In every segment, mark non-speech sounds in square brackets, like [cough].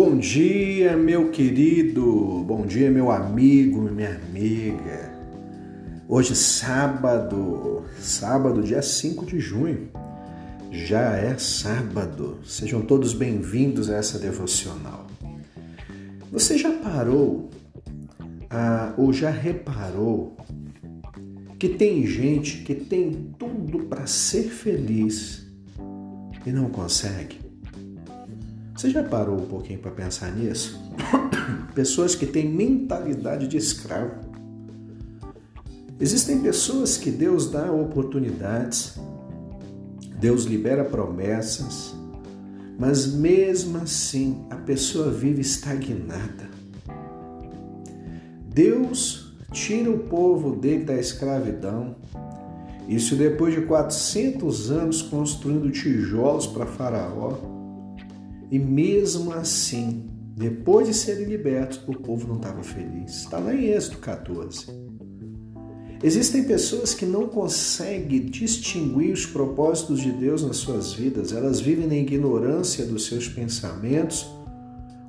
Bom dia, meu querido, bom dia, meu amigo, minha amiga. Hoje, sábado, sábado, dia 5 de junho, já é sábado. Sejam todos bem-vindos a essa devocional. Você já parou ah, ou já reparou que tem gente que tem tudo para ser feliz e não consegue? Você já parou um pouquinho para pensar nisso? [coughs] Pessoas que têm mentalidade de escravo. Existem pessoas que Deus dá oportunidades, Deus libera promessas, mas mesmo assim a pessoa vive estagnada. Deus tira o povo dele da escravidão, isso depois de 400 anos construindo tijolos para Faraó e mesmo assim, depois de serem libertos, o povo não estava feliz. Está lá em Êxodo 14. Existem pessoas que não conseguem distinguir os propósitos de Deus nas suas vidas, elas vivem na ignorância dos seus pensamentos,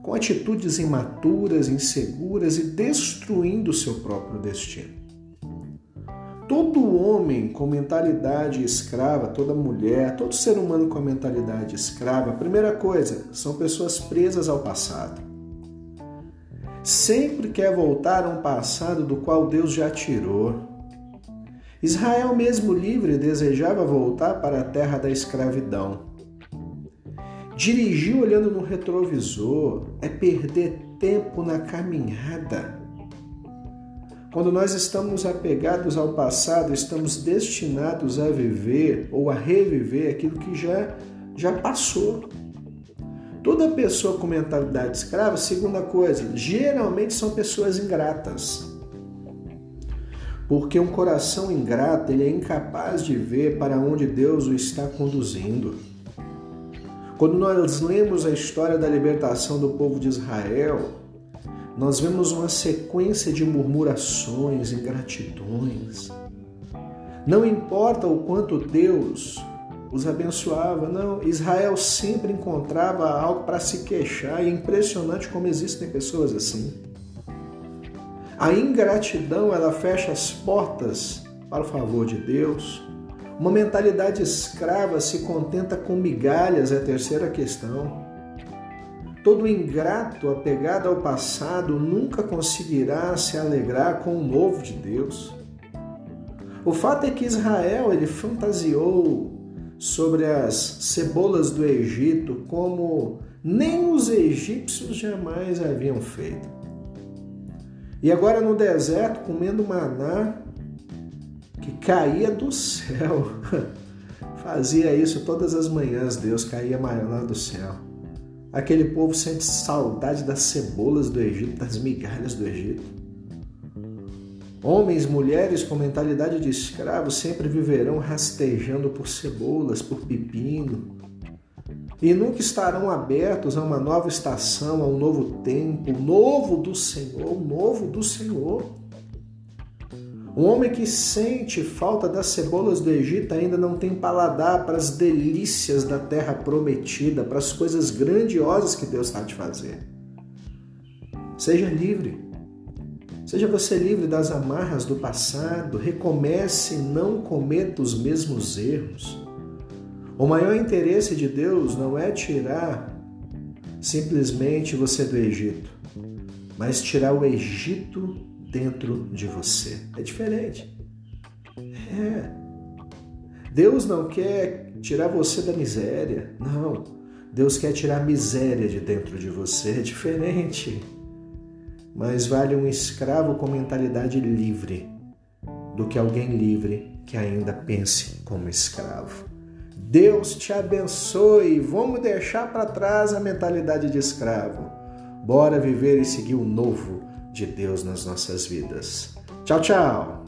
com atitudes imaturas, inseguras e destruindo o seu próprio destino. Todo homem com mentalidade escrava, toda mulher, todo ser humano com mentalidade escrava, primeira coisa, são pessoas presas ao passado. Sempre quer voltar a um passado do qual Deus já tirou. Israel, mesmo livre, desejava voltar para a terra da escravidão. Dirigir olhando no retrovisor é perder tempo na caminhada. Quando nós estamos apegados ao passado, estamos destinados a viver ou a reviver aquilo que já, já passou. Toda pessoa com mentalidade escrava, segunda coisa, geralmente são pessoas ingratas. Porque um coração ingrato, ele é incapaz de ver para onde Deus o está conduzindo. Quando nós lemos a história da libertação do povo de Israel, nós vemos uma sequência de murmurações, ingratidões. Não importa o quanto Deus os abençoava, não. Israel sempre encontrava algo para se queixar e é impressionante como existem pessoas assim. A ingratidão ela fecha as portas para o favor de Deus. Uma mentalidade escrava se contenta com migalhas, é a terceira questão. Todo ingrato apegado ao passado nunca conseguirá se alegrar com o novo de Deus. O fato é que Israel ele fantasiou sobre as cebolas do Egito como nem os egípcios jamais haviam feito. E agora no deserto, comendo maná que caía do céu. [laughs] Fazia isso todas as manhãs, Deus caía maná do céu. Aquele povo sente saudade das cebolas do Egito, das migalhas do Egito. Homens, mulheres com mentalidade de escravo sempre viverão rastejando por cebolas, por pepino, e nunca estarão abertos a uma nova estação, a um novo tempo, novo do Senhor, novo do Senhor. Um homem que sente falta das cebolas do Egito ainda não tem paladar para as delícias da terra prometida, para as coisas grandiosas que Deus está te fazer. Seja livre. Seja você livre das amarras do passado, recomece e não cometa os mesmos erros. O maior interesse de Deus não é tirar simplesmente você do Egito, mas tirar o Egito dentro de você. É diferente. É. Deus não quer tirar você da miséria. Não. Deus quer tirar a miséria de dentro de você. É diferente. Mas vale um escravo com mentalidade livre do que alguém livre que ainda pense como escravo. Deus te abençoe. Vamos deixar para trás a mentalidade de escravo. Bora viver e seguir o novo de Deus nas nossas vidas. Tchau, tchau!